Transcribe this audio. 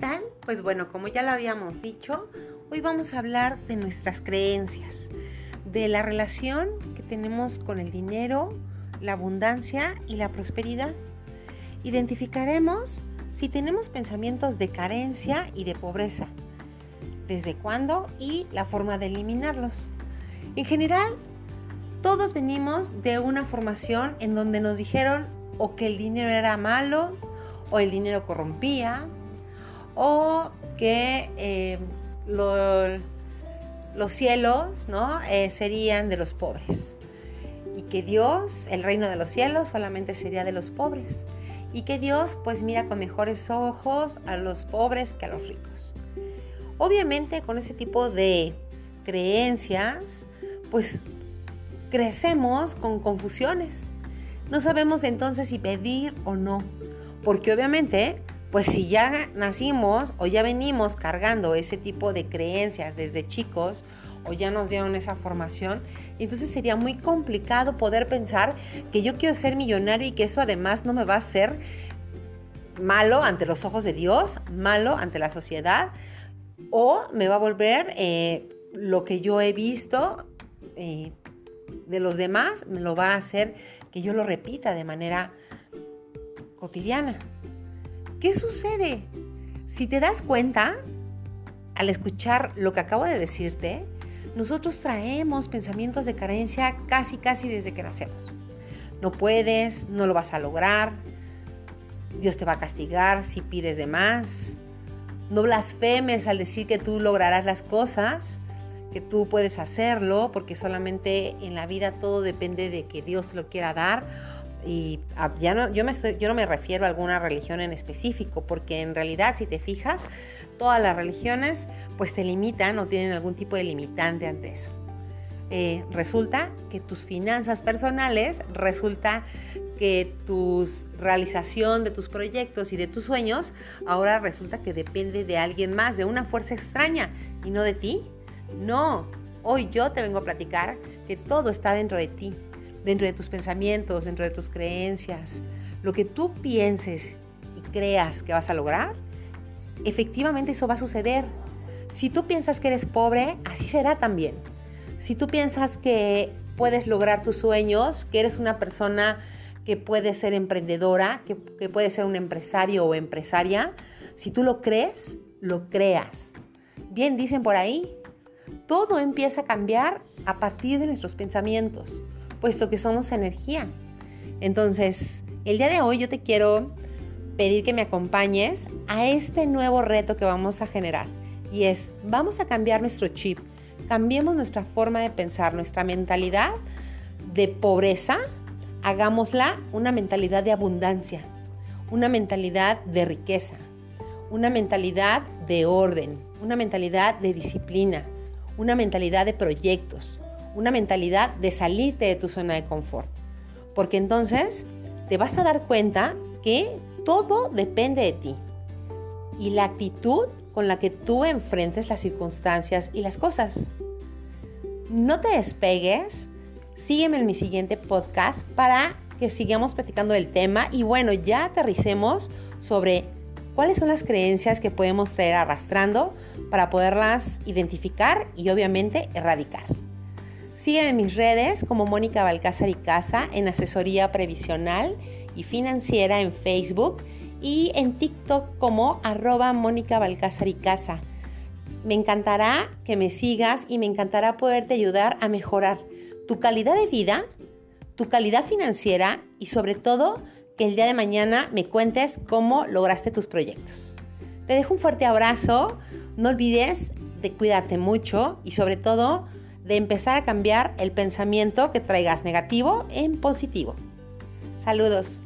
tal? Pues bueno, como ya lo habíamos dicho, hoy vamos a hablar de nuestras creencias, de la relación que tenemos con el dinero, la abundancia y la prosperidad. Identificaremos si tenemos pensamientos de carencia y de pobreza, desde cuándo y la forma de eliminarlos. En general, todos venimos de una formación en donde nos dijeron o que el dinero era malo, o el dinero corrompía, o que eh, los cielos ¿no? Eh, serían de los pobres y que Dios, el reino de los cielos, solamente sería de los pobres y que Dios pues mira con mejores ojos a los pobres que a los ricos. Obviamente con ese tipo de creencias pues crecemos con confusiones. No sabemos entonces si pedir o no, porque obviamente pues si ya nacimos o ya venimos cargando ese tipo de creencias desde chicos o ya nos dieron esa formación, entonces sería muy complicado poder pensar que yo quiero ser millonario y que eso además no me va a hacer malo ante los ojos de Dios, malo ante la sociedad, o me va a volver eh, lo que yo he visto eh, de los demás, me lo va a hacer que yo lo repita de manera cotidiana. ¿Qué sucede? Si te das cuenta, al escuchar lo que acabo de decirte, nosotros traemos pensamientos de carencia casi, casi desde que nacemos. No puedes, no lo vas a lograr, Dios te va a castigar si pides de más. No blasfemes al decir que tú lograrás las cosas, que tú puedes hacerlo, porque solamente en la vida todo depende de que Dios te lo quiera dar y ah, ya no, yo, me yo no me refiero a alguna religión en específico, porque en realidad si te fijas, todas las religiones pues te limitan o tienen algún tipo de limitante ante eso. Eh, resulta que tus finanzas personales, resulta que tu realización de tus proyectos y de tus sueños, ahora resulta que depende de alguien más, de una fuerza extraña y no de ti. No, hoy yo te vengo a platicar que todo está dentro de ti dentro de tus pensamientos, dentro de tus creencias, lo que tú pienses y creas que vas a lograr, efectivamente eso va a suceder. Si tú piensas que eres pobre, así será también. Si tú piensas que puedes lograr tus sueños, que eres una persona que puede ser emprendedora, que, puede ser un empresario o empresaria, si tú lo crees, lo creas. Bien dicen por ahí, todo empieza a cambiar a partir de nuestros pensamientos puesto que somos energía. Entonces, el día de hoy yo te quiero pedir que me acompañes a este nuevo reto que vamos a generar. Y es, vamos a cambiar nuestro chip, cambiemos nuestra forma de pensar, nuestra mentalidad de pobreza, hagámosla una mentalidad de abundancia, una mentalidad de riqueza, una mentalidad de orden, una mentalidad de disciplina, una mentalidad de proyectos, una mentalidad de salirte de tu zona de confort. Porque entonces te vas a dar cuenta que todo depende de ti. Y la actitud con la que tú enfrentes las circunstancias y las cosas. No te despegues. Sígueme en mi siguiente podcast para que sigamos platicando del tema y bueno, ya aterricemos sobre cuáles son las creencias que podemos traer arrastrando para poderlas identificar y obviamente erradicar. Sígueme en mis redes como Mónica Balcázar y Casa en asesoría previsional y financiera en Facebook y en TikTok como arroba Mónica Balcázar y Casa. Me encantará que me sigas y me encantará poderte ayudar a mejorar tu calidad de vida, tu calidad financiera y sobre todo que el día de mañana me cuentes cómo lograste tus proyectos. Te dejo un fuerte abrazo, no olvides de cuidarte mucho y sobre todo de empezar a cambiar el pensamiento que traigas negativo en positivo. Saludos.